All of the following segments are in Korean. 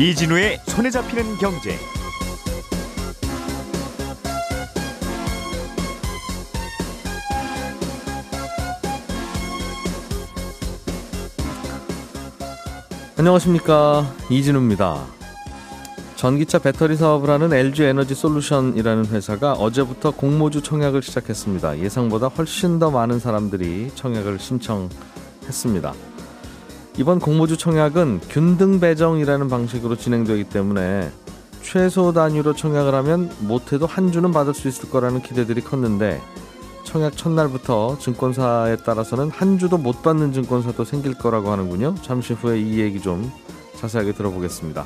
이진우의 손에 잡히는 경제. 안녕하십니까 이진우입니다. 전기차 배터리 사업을 하는 LG 에너지 솔루션이라는 회사가 어제부터 공모주 청약을 시작했습니다. 예상보다 훨씬 더 많은 사람들이 청약을 신청했습니다. 이번 공모주 청약은 균등 배정이라는 방식으로 진행되기 때문에 최소 단위로 청약을 하면 못해도 한 주는 받을 수 있을 거라는 기대들이 컸는데 청약 첫날부터 증권사에 따라서는 한 주도 못 받는 증권사도 생길 거라고 하는군요. 잠시 후에 이 얘기 좀 자세하게 들어보겠습니다.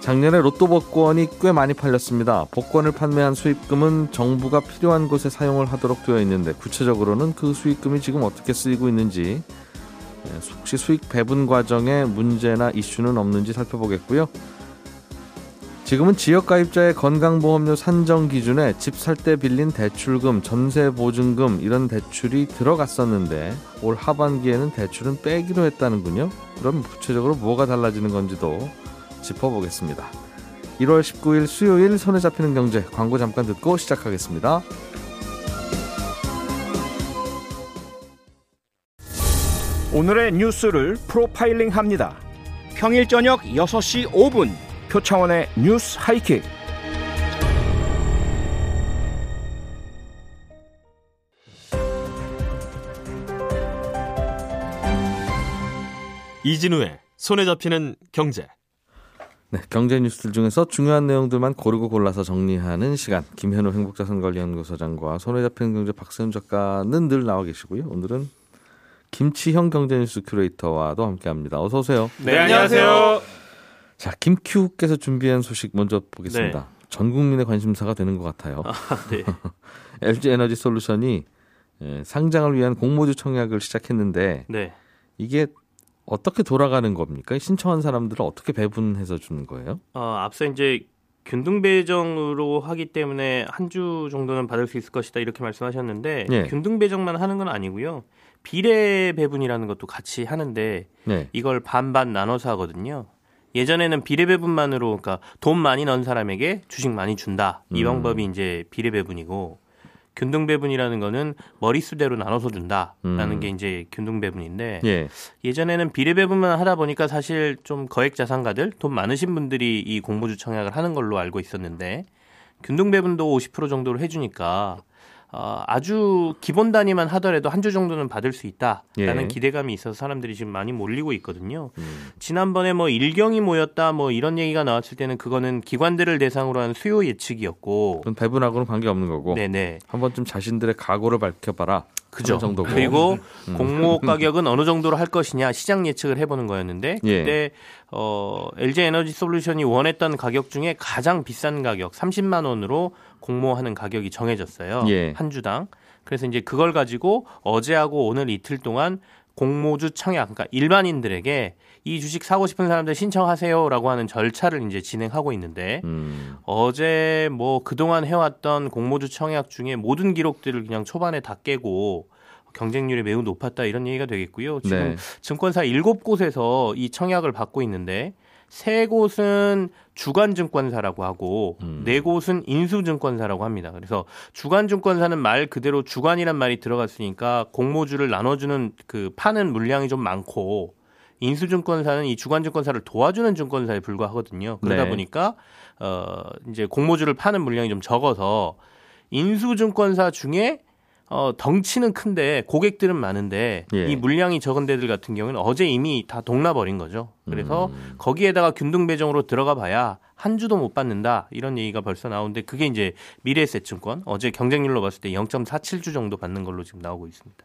작년에 로또 복권이 꽤 많이 팔렸습니다. 복권을 판매한 수익금은 정부가 필요한 곳에 사용을 하도록 되어 있는데 구체적으로는 그 수익금이 지금 어떻게 쓰이고 있는지 예, 혹시 수익 배분 과정에 문제나 이슈는 없는지 살펴보겠고요. 지금은 지역가입자의 건강보험료 산정 기준에 집 살 때 빌린 대출금, 전세보증금 이런 대출이 들어갔었는데 올 하반기에는 대출은 빼기로 했다는군요. 그럼 구체적으로 뭐가 달라지는 건지도 짚어보겠습니다. 1월 19일 수요일 손에 잡히는 경제 광고 잠깐 듣고 시작하겠습니다. 오늘의 뉴스를 프로파일링 합니다. 평일 저녁 6시 5분 표창원의 뉴스 하이킥. 이진우의 손에 잡히는 경제. 네, 경제 뉴스들 중에서 중요한 내용들만 고르고 골라서 정리하는 시간. 김현우 행복자산관리연구소장과 손에 잡히는 경제 박세훈 작가는 늘 나와 계시고요. 오늘은 김치형 경제뉴스 큐레이터와도 함께합니다. 어서 오세요. 네, 안녕하세요. 자, 김큐께서 준비한 소식 먼저 보겠습니다. 네. 전 국민의 관심사가 되는 것 같아요. 아, 네. LG 에너지 솔루션이 예, 상장을 위한 공모주 청약을 시작했는데 네. 이게 어떻게 돌아가는 겁니까? 신청한 사람들을 어떻게 배분해서 주는 거예요? 어, 앞서 이제 균등 배정으로 하기 때문에 한 주 정도는 받을 수 있을 것이다 이렇게 말씀하셨는데 예. 균등 배정만 하는 건 아니고요. 비례 배분이라는 것도 같이 하는데 네. 이걸 반반 나눠서 하거든요. 예전에는 비례 배분만으로 그러니까 돈 많이 넣은 사람에게 주식 많이 준다. 이 음. 방법이 이제 비례 배분이고 균등 배분이라는 거는 머릿수대로 나눠서 준다라는 음. 게 이제 균등 배분인데 예. 예전에는 비례 배분만 하다 보니까 사실 좀 거액 자산가들 돈 많으신 분들이 이 공모주 청약을 하는 걸로 알고 있었는데 균등 배분도 50% 정도로 해주니까 어, 아주 기본 단위만 하더라도 한 주 정도는 받을 수 있다라는 예. 기대감이 있어서 사람들이 지금 많이 몰리고 있거든요. 음. 지난번에 뭐 일경이 모였다 뭐 이런 얘기가 나왔을 때는 그거는 기관들을 대상으로 한 수요 예측이었고 그건 배분하고는 관계 없는 거고 네네 한 번쯤 자신들의 각오를 밝혀봐라. 그죠. 정도고. 그리고 음. 공모 가격은 어느 정도로 할 것이냐 시장 예측을 해보는 거였는데 예. 그때 어, LG 에너지 솔루션이 원했던 가격 중에 가장 비싼 가격 30만 원으로 공모하는 가격이 정해졌어요. 예. 한 주당. 그래서 이제 그걸 가지고 어제하고 오늘 이틀 동안 공모주 청약, 그러니까 일반인들에게 이 주식 사고 싶은 사람들 신청하세요라고 하는 절차를 이제 진행하고 있는데 음. 어제 뭐 그동안 해왔던 공모주 청약 중에 모든 기록들을 그냥 초반에 다 깨고 경쟁률이 매우 높았다 이런 얘기가 되겠고요. 지금 네. 증권사 일곱 곳에서 이 청약을 받고 있는데 세 곳은 주간증권사라고 하고 음. 네 곳은 인수증권사라고 합니다. 그래서 주간증권사는 말 그대로 주간이란 말이 들어갔으니까 공모주를 나눠주는 그 파는 물량이 좀 많고 인수증권사는 이 주간증권사를 도와주는 증권사에 불과하거든요. 그러다 네. 보니까 어 이제 공모주를 파는 물량이 좀 적어서 인수증권사 중에 어 덩치는 큰데 고객들은 많은데 예. 이 물량이 적은 데들 같은 경우는 어제 이미 다 동나버린 거죠. 그래서 음. 거기에다가 균등 배정으로 들어가 봐야 한 주도 못 받는다 이런 얘기가 벌써 나오는데 그게 이제 미래에셋증권 어제 경쟁률로 봤을 때 0.47주 정도 받는 걸로 지금 나오고 있습니다.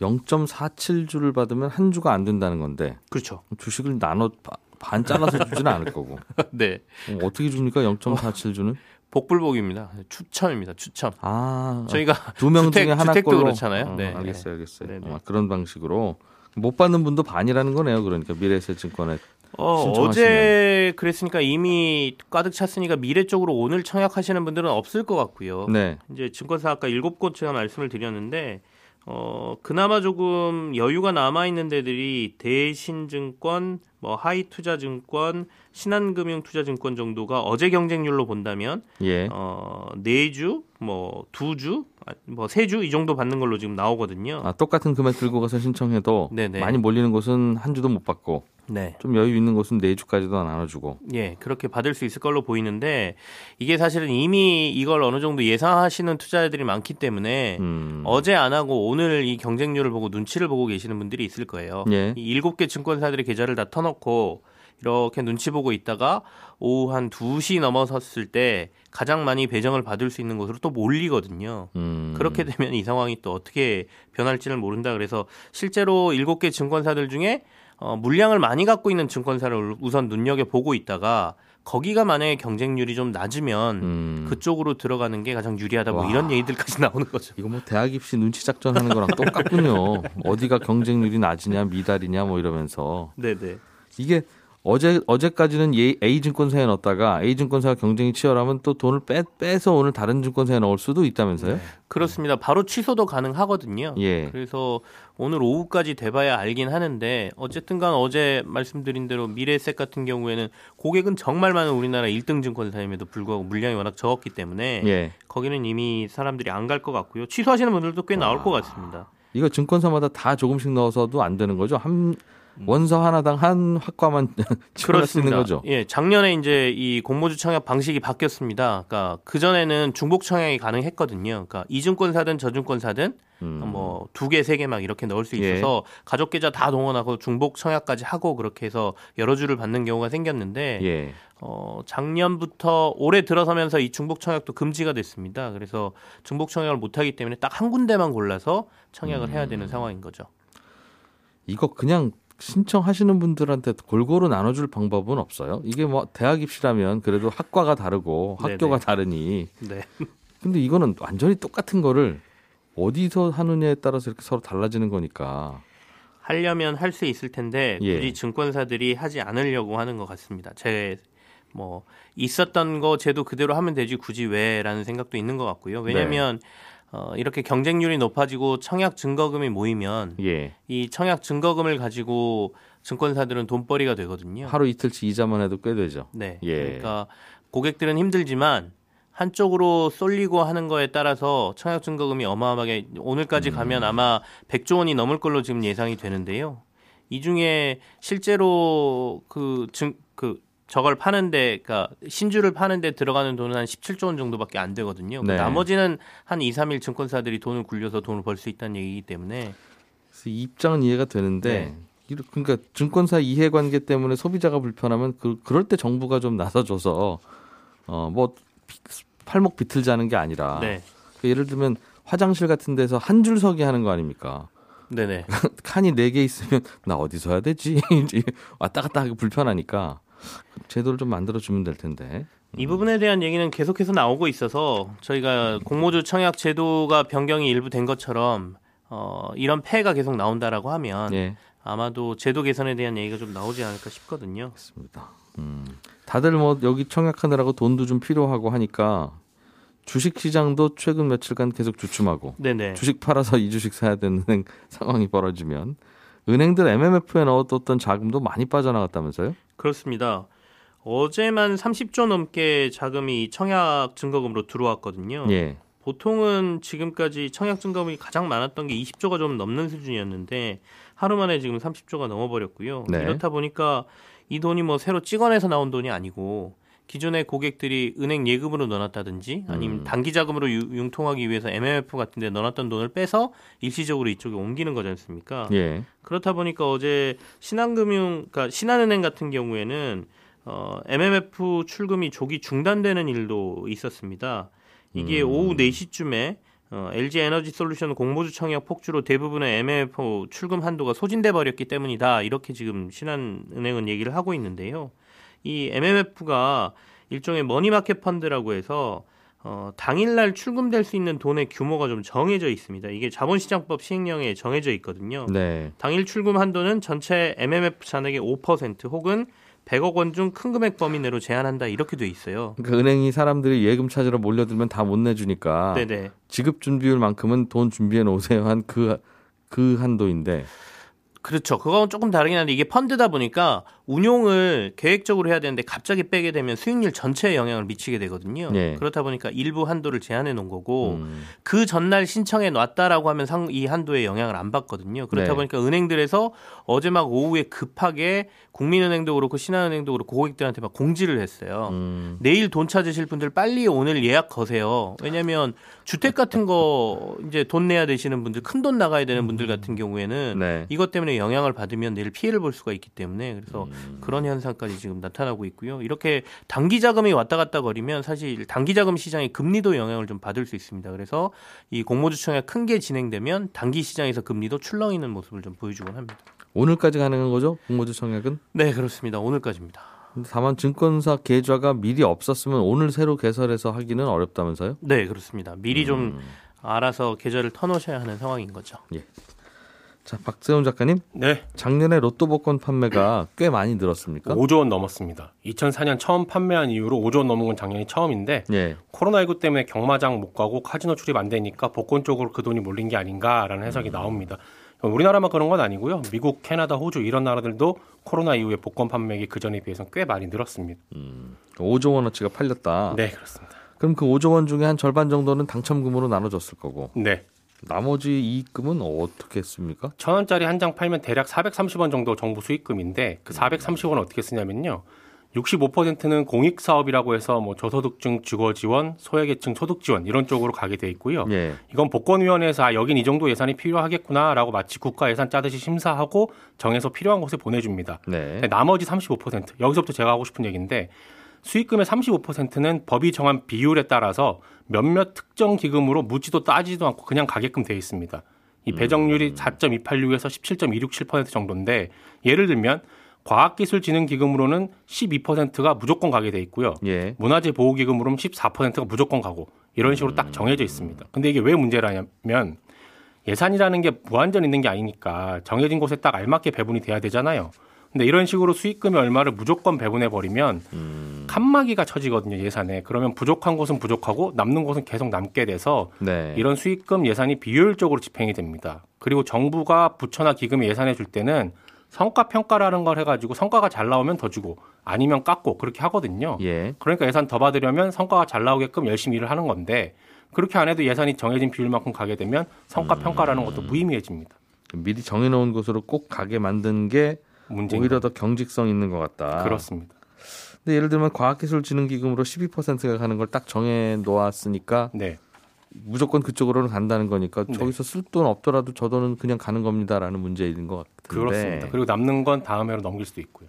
0.47주를 받으면 한 주가 안 된다는 건데 그렇죠. 주식을 나눠 바- 반 잘라서 주지는 않을 거고 네. 어, 어떻게 줍니까 0.47주는? 복불복입니다. 추첨입니다. 추첨. 아 저희가 두명 주택- 중에 하나 주택도 걸로 그렇잖아요. 어, 네. 알겠어요, 알겠어요. 네, 네. 아, 그런 방식으로 못 받는 분도 반이라는 거네요. 그러니까 미래에셋증권에 어, 신청하시면. 어제 그랬으니까 이미 가득 찼으니까 미래 쪽으로 오늘 청약하시는 분들은 없을 것 같고요. 네, 이제 증권사 아까 일곱 곳 제가 말씀을 드렸는데 어 그나마 조금 여유가 남아 있는 데들이 대신증권, 뭐 하이투자증권, 신한금융투자증권 정도가 어제 경쟁률로 본다면 예. 어, 4주, 뭐 2주, 뭐 3주 이 정도 받는 걸로 지금 나오거든요. 아, 똑같은 금액 들고 가서 신청해도 네네. 많이 몰리는 곳은 한 주도 못 받고 네. 좀 여유 있는 곳은 네 주까지도 나눠주고. 예, 그렇게 받을 수 있을 걸로 보이는데 이게 사실은 이미 이걸 어느 정도 예상하시는 투자자들이 많기 때문에 음. 어제 안 하고 오늘 이 경쟁률을 보고 눈치를 보고 계시는 분들이 있을 거예요. 예. 이 일곱 개 증권사들의 계좌를 다 터놓고 이렇게 눈치 보고 있다가 오후 한 2시 넘어섰을 때 가장 많이 배정을 받을 수 있는 곳으로 또 몰리거든요. 음. 그렇게 되면 이 상황이 또 어떻게 변할지를 모른다. 그래서 실제로 일곱 개 증권사들 중에 어, 물량을 많이 갖고 있는 증권사를 우선 눈여겨 보고 있다가 거기가 만약에 경쟁률이 좀 낮으면 음. 그쪽으로 들어가는 게 가장 유리하다. 뭐 와. 이런 얘기들까지 나오는 거죠. 이거 뭐 대학 입시 눈치 작전 하는 거랑 똑같군요. 어디가 경쟁률이 낮으냐 미달이냐 뭐 이러면서 네네. 이게 어제 어제까지는 예- A 증권사에 넣었다가 A 증권사가 경쟁이 치열하면 또 돈을 빼, 빼서 오늘 다른 증권사에 넣을 수도 있다면서요? 그렇습니다. 바로 취소도 가능하거든요. 예. 그래서 오늘 오후까지 돼봐야 알긴 하는데 어쨌든간 어제 말씀드린 대로 미래에셋 같은 경우에는 고객은 정말 많은 우리나라 1등 증권사임에도 불구하고 물량이 워낙 적었기 때문에 예. 거기는 이미 사람들이 안 갈 것 같고요. 취소하시는 분들도 꽤 나올 것 같습니다. 이거 증권사마다 다 조금씩 넣어서도 안 되는 거죠? 한 음. 원서 하나당 한 학과만 지원할 수 있는 거죠? 예, 작년에 이제 이 공모주 청약 방식이 바뀌었습니다. 그러니까 그 전에는 중복 청약이 가능했거든요. 그러니까 이증권사든 저증권사든 음. 뭐두 개, 세 개 막 이렇게 넣을 수 있어서 가족 계좌 다 동원하고 중복 청약까지 하고 그렇게 해서 여러 주를 받는 경우가 생겼는데 예. 어, 작년부터 올해 들어서면서 이 중복 청약도 금지가 됐습니다. 그래서 중복 청약을 못 하기 때문에 딱 한 군데만 골라서 청약을 해야 음. 되는 상황인 거죠. 이거 그냥 신청하시는 분들한테 골고루 나눠줄 방법은 없어요? 이게 뭐 대학 입시라면 그래도 학과가 다르고 네네. 학교가 다르니 네. 근데 이거는 완전히 똑같은 거를 어디서 하느냐에 따라서 이렇게 서로 달라지는 거니까 하려면 할 수 있을 텐데 예. 굳이 증권사들이 하지 않으려고 하는 것 같습니다. 제 뭐 있었던 거 제도 그대로 하면 되지 굳이 왜라는 생각도 있는 것 같고요. 왜냐하면 어, 이렇게 경쟁률이 높아지고 청약 증거금이 모이면 예 이 청약 증거금을 가지고 증권사들은 돈벌이가 되거든요. 하루 이틀치 이자만 해도 꽤 되죠. 네. 예. 그러니까 고객들은 힘들지만 한쪽으로 쏠리고 하는 거에 따라서 청약 증거금이 어마어마하게 오늘까지 가면 음. 아마 100조 원이 넘을 걸로 지금 예상이 되는데요. 이 중에 실제로 그 증 그 저걸 파는데 그러니까 신주를 파는데 들어가는 돈은 한 17조 원 정도밖에 안 되거든요. 그 네. 나머지는 한 2, 3일 증권사들이 돈을 굴려서 돈을 벌 수 있다는 얘기이기 때문에 그래서 이 입장은 이해가 되는데 네. 그러니까 증권사 이해관계 때문에 소비자가 불편하면 그 그럴 때 정부가 좀 나서줘서 어뭐 팔목 비틀자는 게 아니라 네. 그 예를 들면 화장실 같은 데서 한 줄 서기 하는 거 아닙니까? 네네. 칸이 네 개 있으면 나 어디 서야 되지? 왔다 갔다 하기 불편하니까 제도를 좀 만들어 주면 될 텐데. 이 부분에 대한 얘기는 계속해서 나오고 있어서 저희가 공모주 청약 제도가 변경이 일부 된 것처럼 어, 이런 폐해가 계속 나온다라고 하면 예, 아마도 제도 개선에 대한 얘기가 좀 나오지 않을까 싶거든요. 맞습니다. 음. 다들 뭐 여기 청약하느라고 돈도 좀 필요하고 하니까 주식 시장도 최근 며칠간 계속 주춤하고 네네. 주식 팔아서 이 주식 사야 되는 상황이 벌어지면 은행들 MMF에 넣어뒀던 자금도 많이 빠져나갔다면서요? 그렇습니다. 어제만 30조 넘게 자금이 청약 증거금으로 들어왔거든요. 예. 보통은 지금까지 청약 증거금이 가장 많았던 게 20조가 좀 넘는 수준이었는데 하루 만에 지금 30조가 넘어버렸고요. 네. 이렇다 보니까 이 돈이 뭐 새로 찍어내서 나온 돈이 아니고 기존의 고객들이 은행 예금으로 넣어놨다든지 아니면 음. 단기 자금으로 유- 융통하기 위해서 MMF 같은 데 넣어놨던 돈을 빼서 일시적으로 이쪽에 옮기는 거지 않습니까? 예. 그렇다 보니까 어제 신한금융, 그러니까 신한은행 같은 경우에는 어, MMF 출금이 조기 중단되는 일도 있었습니다. 이게 음. 오후 4시쯤에 어, LG 에너지 솔루션 공모주 청약 폭주로 대부분의 MMF 출금 한도가 소진돼 버렸기 때문이다. 이렇게 지금 신한은행은 얘기를 하고 있는데요. 이 MMF가 일종의 머니마켓 펀드라고 해서 어, 당일날 출금될 수 있는 돈의 규모가 좀 정해져 있습니다. 이게 자본시장법 시행령에 정해져 있거든요. 네. 당일 출금 한도는 전체 MMF 잔액의 5% 혹은 100억 원 중 큰 금액 범위 내로 제한한다 이렇게 돼 있어요. 그러니까 은행이 사람들이 예금 찾으러 몰려들면 다 못 내주니까 네네. 지급 준비율만큼은 돈 준비해 놓으세요 한 그그 한도인데 그렇죠. 그건 조금 다르긴 한데 이게 펀드다 보니까 운용을 계획적으로 해야 되는데 갑자기 빼게 되면 수익률 전체에 영향을 미치게 되거든요. 네. 그렇다 보니까 일부 한도를 제한해 놓은 거고 음. 그 전날 신청해 놨다라고 하면 상, 이 한도에 영향을 안 받거든요. 그렇다 네. 보니까 은행들에서 어제 막 오후에 급하게 국민은행도 그렇고 신한은행도 그렇고 고객들한테 막 공지를 했어요. 음. 내일 돈 찾으실 분들 빨리 오늘 예약 거세요. 왜냐하면 주택 같은 거 이제 돈 내야 되시는 분들 큰 돈 나가야 되는 분들 같은 경우에는 네. 이것 때문에 영향을 받으면 내일 피해를 볼 수가 있기 때문에 그래서 음. 그런 현상까지 지금 나타나고 있고요. 이렇게 단기 자금이 왔다 갔다 거리면 사실 단기 자금 시장의 금리도 영향을 좀 받을 수 있습니다. 그래서 이 공모주청약 큰게 진행되면 단기 시장에서 금리도 출렁이는 모습을 좀 보여주곤 합니다. 오늘까지 가능한 거죠? 공모주 청약은? 네, 그렇습니다. 오늘까지입니다. 다만 증권사 계좌가 미리 없었으면 오늘 새로 개설해서 하기는 어렵다면서요? 네, 그렇습니다. 미리 좀 음. 알아서 계좌를 터놓으셔야 하는 상황인 거죠. 자, 박세훈 작가님, 네, 작년에 로또 복권 판매가 꽤 많이 늘었습니까? 5조 원 넘었습니다. 2004년 처음 판매한 이후로 5조 원 넘은 건 작년이 처음인데 예. 코로나19 때문에 경마장 못 가고 카지노 출입 안 되니까 복권 쪽으로 그 돈이 몰린 게 아닌가라는 해석이 나옵니다. 우리나라만 그런 건 아니고요. 미국, 캐나다, 호주 이런 나라들도 코로나 이후에 복권 판매액이 그 전에 비해서 꽤 많이 늘었습니다. 5조 원어치가 팔렸다. 네, 그렇습니다. 그럼 그 5조 원 중에 한 절반 정도는 당첨금으로 나눠줬을 거고 네. 나머지 이익금은 어떻게 했습니까? 천 원짜리 한 장 팔면 대략 430원 정도 정부 수익금인데 그 430원 어떻게 쓰냐면요. 65%는 공익 사업이라고 해서 뭐 저소득층 주거 지원, 소외계층 소득 지원 이런 쪽으로 가게 돼 있고요. 예. 이건 복권위원회에서 아, 여긴 이 정도 예산이 필요하겠구나라고 마치 국가 예산 짜듯이 심사하고 정해서 필요한 곳에 보내줍니다. 네. 나머지 35% 여기서부터 제가 하고 싶은 얘기인데 수익금의 35%는 법이 정한 비율에 따라서 몇몇 특정 기금으로 묻지도 따지도 않고 그냥 가게끔 되어 있습니다. 이 배정률이 4.286에서 17.267% 정도인데 예를 들면 과학기술진흥기금으로는 12%가 무조건 가게 돼 있고요. 예. 문화재 보호기금으로는 14%가 무조건 가고 이런 식으로 딱 정해져 있습니다. 근데 이게 왜 문제라냐면 예산이라는 게 무한전 있는 게 아니니까 정해진 곳에 딱 알맞게 배분이 돼야 되잖아요. 근데 이런 식으로 수익금의 얼마를 무조건 배분해 버리면 칸막이가 쳐지거든요 예산에. 그러면 부족한 곳은 부족하고 남는 곳은 계속 남게 돼서 네. 이런 수익금 예산이 비효율적으로 집행이 됩니다. 그리고 정부가 부처나 기금에 예산해 줄 때는 성과 평가라는 걸 해가지고 성과가 잘 나오면 더 주고 아니면 깎고 그렇게 하거든요. 예. 그러니까 예산 더 받으려면 성과가 잘 나오게끔 열심히 일을 하는 건데 그렇게 안 해도 예산이 정해진 비율만큼 가게 되면 성과 평가라는 것도 무의미해집니다. 미리 정해놓은 곳으로 꼭 가게 만든 게 문제 오히려 더 경직성 있는 것 같다. 그렇습니다. 근데 예를 들면 과학기술진흥기금으로 12%가 가는 걸 딱 정해 놓았으니까 네, 무조건 그쪽으로는 간다는 거니까 네. 저기서 쓸 돈 없더라도 저 돈은 그냥 가는 겁니다라는 문제인 것 같은데. 그렇습니다. 그리고 남는 건 다음 해로 넘길 수도 있고요.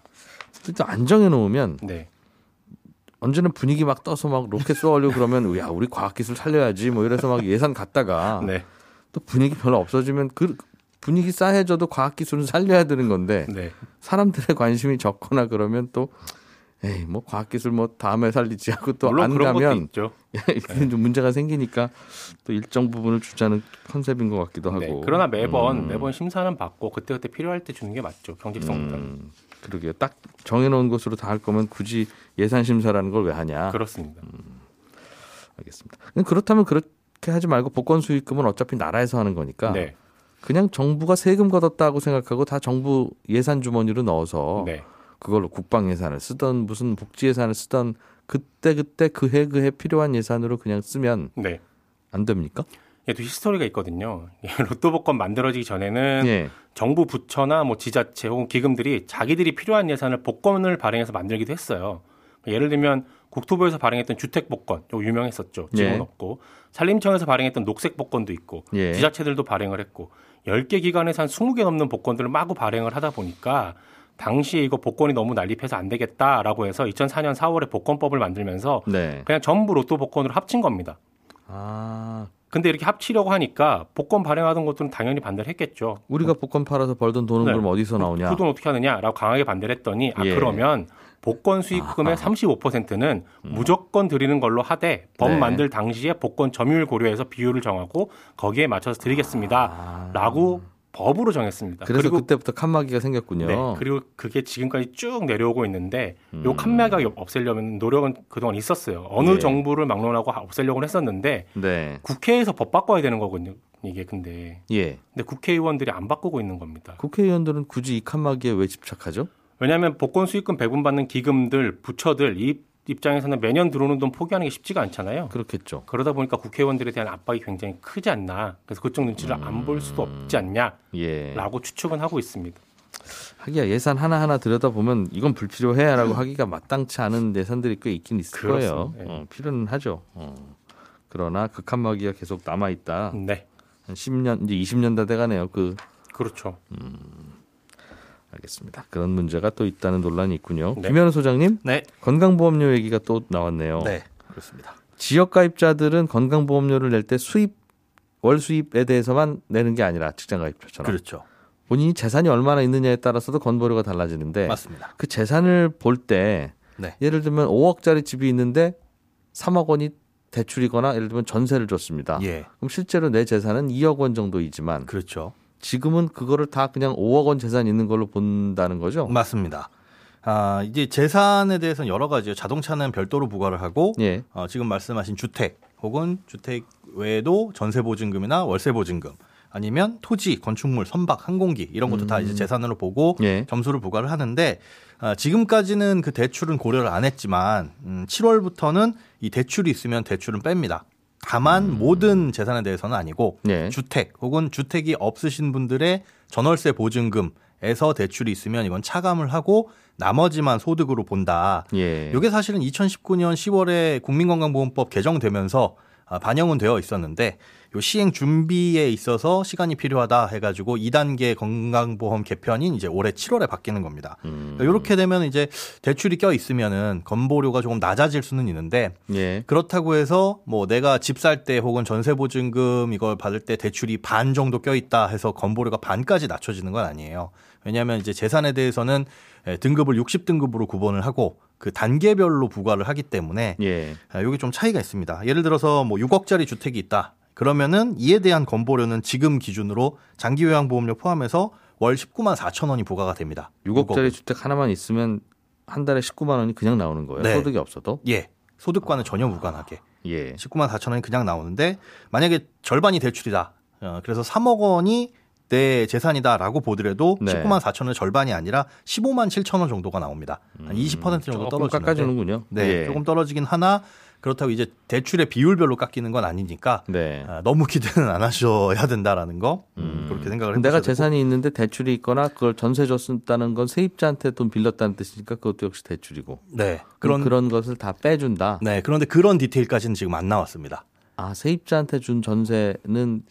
일단 안 정해 놓으면 네, 언제는 분위기 막 떠서 막 로켓 쏘려고 그러면 야 우리 과학기술 살려야지 뭐 이래서 막 예산 갔다가 네, 또 분위기 별로 없어지면 그 분위기 싸해져도 과학기술은 살려야 되는 건데 네, 사람들의 관심이 적거나 그러면 또 에이 뭐 과학기술 뭐 다음에 살리지 하고 또 안 가면 있죠. 이렇게 좀 문제가 생기니까 또 일정 부분을 주자는 컨셉인 것 같기도 하고. 네, 그러나 매번 음. 매번 심사는 받고 그때 그때 필요할 때 주는 게 맞죠. 경직성보다. 는 음, 그러게요. 딱 정해놓은 곳으로 다 할 거면 굳이 예산 심사라는 걸 왜 하냐. 그렇습니다. 알겠습니다. 그럼 그렇다면 그렇게 하지 말고 복권 수익금은 어차피 나라에서 하는 거니까 네, 그냥 정부가 세금 걷었다고 생각하고 다 정부 예산 주머니로 넣어서 네, 그걸로 국방 예산을 쓰던 무슨 복지 예산을 쓰던 그때 그때 그 해 그 해 필요한 예산으로 그냥 쓰면 네. 안 됩니까? 얘도 히스토리가 있거든요. 로또 복권 만들어지기 전에는 예. 정부 부처나 뭐 지자체 혹은 기금들이 자기들이 필요한 예산을 복권을 발행해서 만들기도 했어요. 예를 들면 국토부에서 발행했던 주택 복권, 요 유명했었죠. 지금은 예. 없고 산림청에서 발행했던 녹색 복권도 있고 예. 지자체들도 발행을 했고 10개 기관에서 한 20개 넘는 복권들을 마구 발행을 하다 보니까 당시에 이거 복권이 너무 난립해서 안 되겠다라고 해서 2004년 4월에 복권법을 만들면서 네. 그냥 전부 로또 복권으로 합친 겁니다. 아, 근데 이렇게 합치려고 하니까 복권 발행하던 것들은 당연히 반대를 했겠죠. 우리가 복권 팔아서 벌던 돈은 네. 그럼 어디서 나오냐? 그 돈 어떻게 하느냐라고 강하게 반대를 했더니 아 예. 그러면 복권 수익금의 35%는 무조건 드리는 걸로 하되 법 음. 네. 만들 당시에 복권 점유율 고려해서 비율을 정하고 거기에 맞춰서 드리겠습니다라고 법으로 정했습니다. 아. 그래서 그때부터 칸막이가 생겼군요. 네, 그리고 그게 지금까지 쭉 내려오고 있는데 음. 요 칸막이가 없애려면 노력은 그동안 있었어요. 어느 예. 정부를 막론하고 없애려고 했었는데 네. 국회에서 법 바꿔야 되는 거거든요. 이게 근데 예. 근데 국회의원들이 안 바꾸고 있는 겁니다. 국회의원들은 굳이 이 칸막이에 왜 집착하죠? 왜냐하면 복권 수익금 배분 받는 기금들, 부처들 이 입장에서는 매년 들어오는 돈 포기하는 게 쉽지가 않잖아요. 그렇겠죠. 그러다 보니까 국회의원들에 대한 압박이 굉장히 크지 않나. 그래서 그쪽 눈치를 안볼 수도 없지 않냐라고 예. 추측은 하고 있습니다. 하기야 예산 하나 하나 들여다 보면 이건 불필요해라고 하기가 마땅치 않은 예산들이 꽤 있긴 있을 그렇습니다. 거예요. 예. 어, 필요는 하죠. 어. 그러나 극한마기가 계속 남아 있다. 네, 한 10년 이제 20년 다 돼가네요. 그 그렇죠. 알겠습니다. 그런 문제가 또 있다는 논란이 있군요. 네. 김현우 소장님 네. 건강보험료 얘기가 또 나왔네요. 네. 그렇습니다. 지역 가입자들은 건강보험료를 낼 때 수입 월 수입에 대해서만 내는 게 아니라 직장 가입자처럼 그렇죠. 본인이 재산이 얼마나 있느냐에 따라서도 건보료가 달라지는데 맞습니다. 그 재산을 볼때 네. 예를 들면 5억짜리 집이 있는데 3억 원이 대출이거나 예를 들면 전세를 줬습니다. 예. 그럼 실제로 내 재산은 2억 원 정도이지만 그렇죠. 지금은 그거를 다 그냥 5억 원 재산 있는 걸로 본다는 거죠. 맞습니다. 아, 이제 재산에 대해서는 여러 가지요. 자동차는 별도로 부과를 하고 예. 어, 지금 말씀하신 주택 혹은 주택 외에도 전세 보증금이나 월세 보증금 아니면 토지, 건축물, 선박, 항공기 이런 것도 다 이제 재산으로 보고 예. 점수를 부과를 하는데 아, 지금까지는 그 대출은 고려를 안 했지만 음, 7월부터는 이 대출이 있으면 대출은 뺍니다. 다만 모든 재산에 대해서는 아니고 예. 주택 혹은 주택이 없으신 분들의 전월세 보증금에서 대출이 있으면 이건 차감을 하고 나머지만 소득으로 본다. 예. 이게 사실은 2019년 10월에 국민건강보험법 개정되면서 아, 반영은 되어 있었는데 요 시행 준비에 있어서 시간이 필요하다 해가지고 2단계 건강보험 개편인 이제 올해 7월에 바뀌는 겁니다. 음. 이렇게 되면 이제 대출이 껴 있으면은 건보료가 조금 낮아질 수는 있는데 예. 그렇다고 해서 뭐 내가 집 살 때 혹은 전세 보증금 이걸 받을 때 대출이 반 정도 껴 있다 해서 건보료가 반까지 낮춰지는 건 아니에요. 왜냐하면 이제 재산에 대해서는 에, 등급을 60등급으로 구분을 하고 그 단계별로 부과를 하기 때문에 예. 아, 여기 좀 차이가 있습니다. 예를 들어서 뭐 6억짜리 주택이 있다. 그러면은 이에 대한 건보료는 지금 기준으로 장기 요양보험료 포함해서 월 19만 4천 원이 부과가 됩니다. 6억짜리 주택 하나만 있으면 한 달에 19만 원이 그냥 나오는 거예요. 네. 소득이 없어도. 예. 소득과는 전혀 무관하게. 예. 19만 4천 원이 그냥 나오는데 만약에 절반이 대출이다. 어, 그래서 3억 원이 내 재산이다라고 보더라도 네. 19만 4천 원의 절반이 아니라 15만 7천 원 정도가 나옵니다. 한 20% 정도 음, 조금 떨어지는데. 깎아주는군요. 네, 예. 조금 떨어지긴 하나 그렇다고 이제 대출의 비율별로 깎이는 건 아니니까 네. 아, 너무 기대는 안 하셔야 된다라는 거 음, 그렇게 생각을 그럼 내가 해보셔야 되고. 재산이 있는데 대출이 있거나 그걸 전세 줬다는 건 세입자한테 돈 빌렸다는 뜻이니까 그것도 역시 대출이고. 네 그런 그런 것을 다 빼준다. 네 그런데 그런 디테일까지는 지금 안 나왔습니다. 아 세입자한테 준 전세는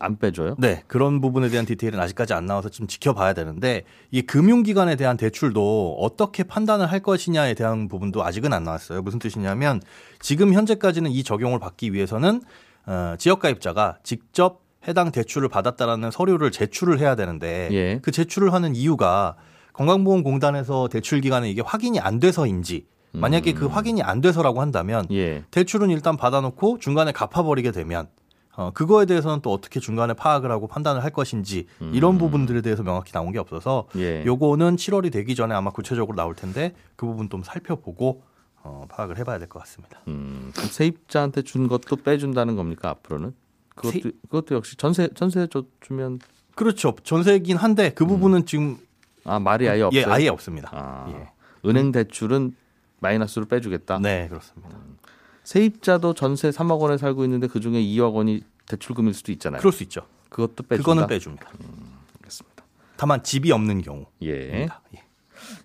안 빼줘요? 네, 그런 부분에 대한 디테일은 아직까지 안 나와서 좀 지켜봐야 되는데 이 금융기관에 대한 대출도 어떻게 판단을 할 것이냐에 대한 부분도 아직은 안 나왔어요. 무슨 뜻이냐면 지금 현재까지는 이 적용을 받기 위해서는 어, 지역가입자가 직접 해당 대출을 받았다라는 서류를 제출을 해야 되는데 예. 그 제출을 하는 이유가 건강보험공단에서 대출 기간에 이게 확인이 안 돼서인지 만약에 그 확인이 안 돼서라고 한다면 예. 대출은 일단 받아놓고 중간에 갚아버리게 되면 어, 그거에 대해서는 또 어떻게 중간에 파악을 하고 판단을 할 것인지 이런 부분들에 대해서 명확히 나온 게 없어서 음. 예. 요거는 7월이 되기 전에 아마 구체적으로 나올 텐데 그 부분 좀 살펴보고 어, 파악을 해봐야 될 것 같습니다. 음, 세입자한테 준 것도 빼준다는 겁니까 앞으로는? 그것도 세- 그것도 역시 전세 전세 줘 주면 그렇죠. 전세긴 한데 그 부분은 지금 아 말이 아예 없어요. 예, 아예 없습니다. 아, 예. 은행 대출은 마이너스로 빼주겠다. 네, 그렇습니다. 세입자도 전세 3억 원에 살고 있는데 그 중에 2억 원이 대출금일 수도 있잖아요. 그럴 수 있죠. 그것도 빼준다. 그거는 빼줍니다. 알겠습니다. 다만 집이 없는 경우. 예. 예.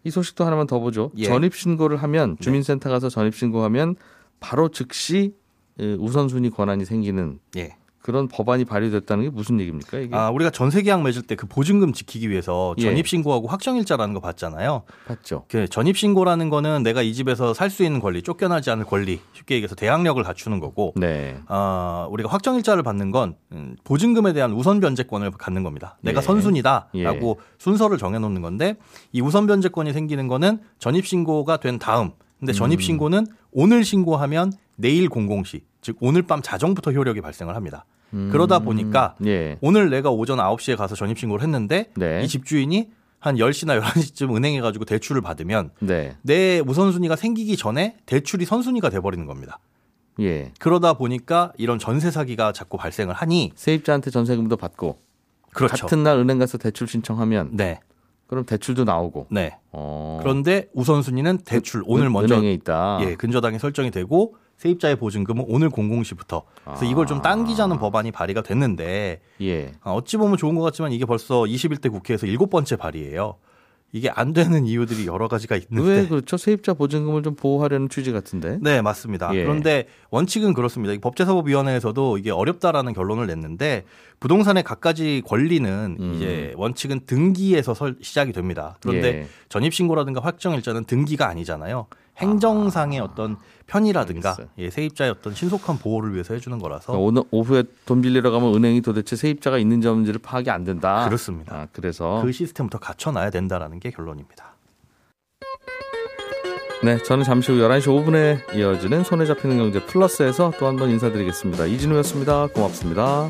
이 소식도 하나만 더 보죠. 예. 전입 신고를 하면 주민센터 가서 전입 신고하면 바로 즉시 에, 우선순위 권한이 생기는 예. 그런 법안이 발의됐다는 게 무슨 얘기입니까? 이게 아, 우리가 전세 계약 맺을 때 그 보증금 지키기 위해서 예. 전입 신고하고 확정 일자라는 거 봤잖아요. 봤죠. 그 전입 신고라는 거는 내가 이 집에서 살 수 있는 권리, 쫓겨나지 않을 권리, 쉽게 얘기해서 대항력을 갖추는 거고, 네. 아, 우리가 확정 일자를 받는 건 음, 보증금에 대한 우선 변제권을 갖는 겁니다. 내가 예. 선순위다라고 순서를 정해 놓는 건데 이 우선 변제권이 생기는 거는 전입 신고가 된 다음. 근데 전입 음. 신고는 오늘 신고하면 내일 공공시, 즉 오늘 밤 자정부터 효력이 발생을 합니다. 그러다 보니까 예. 오늘 내가 오전 9시에 가서 전입 신고를 했는데 네. 이 집주인이 한 10시나 11시쯤 은행에 가지고 대출을 받으면 네. 내 우선순위가 생기기 전에 대출이 선순위가 돼 버리는 겁니다. 예. 그러다 보니까 이런 전세 사기가 자꾸 발생을 하니 세입자한테 전세금도 받고 그렇죠. 같은 날 은행 가서 대출 신청하면 네. 그럼 대출도 나오고. 네. 어. 그런데 우선순위는 대출 오늘 먼저 은행에 있다. 예, 근저당이 설정이 되고 세입자의 보증금은 오늘 00시부터. 그래서 아. 이걸 좀 당기자는 법안이 발의가 됐는데 예. 아, 어찌 보면 좋은 것 같지만 이게 벌써 21대 국회에서 일곱 번째 발의예요. 이게 안 되는 이유들이 여러 가지가 있는데. 왜 그렇죠? 세입자 보증금을 좀 보호하려는 취지 같은데. 네, 맞습니다. 예. 그런데 원칙은 그렇습니다. 이 법제사법위원회에서도 이게 어렵다라는 결론을 냈는데 부동산의 갖가지 권리는 음. 이제 원칙은 등기에서 설- 시작이 됩니다. 그런데 예. 전입 신고라든가 확정 일자는 등기가 아니잖아요. 행정상의 어떤 편이라든가. 예, 세입자의 어떤 신속한 보호를 위해서 해주는 거라서 그러니까 오늘 오후에 돈 빌리러 가면 은행이 도대체 세입자가 있는지 없는지를 파악이 안 된다. 그렇습니다. 아, 그래서 그 시스템부터 갖춰놔야 된다라는 게 결론입니다. 네, 저는 잠시 후 11시 5분에 이어지는 손에 잡히는 경제 플러스에서 또 한 번 인사드리겠습니다. 이진우였습니다. 고맙습니다.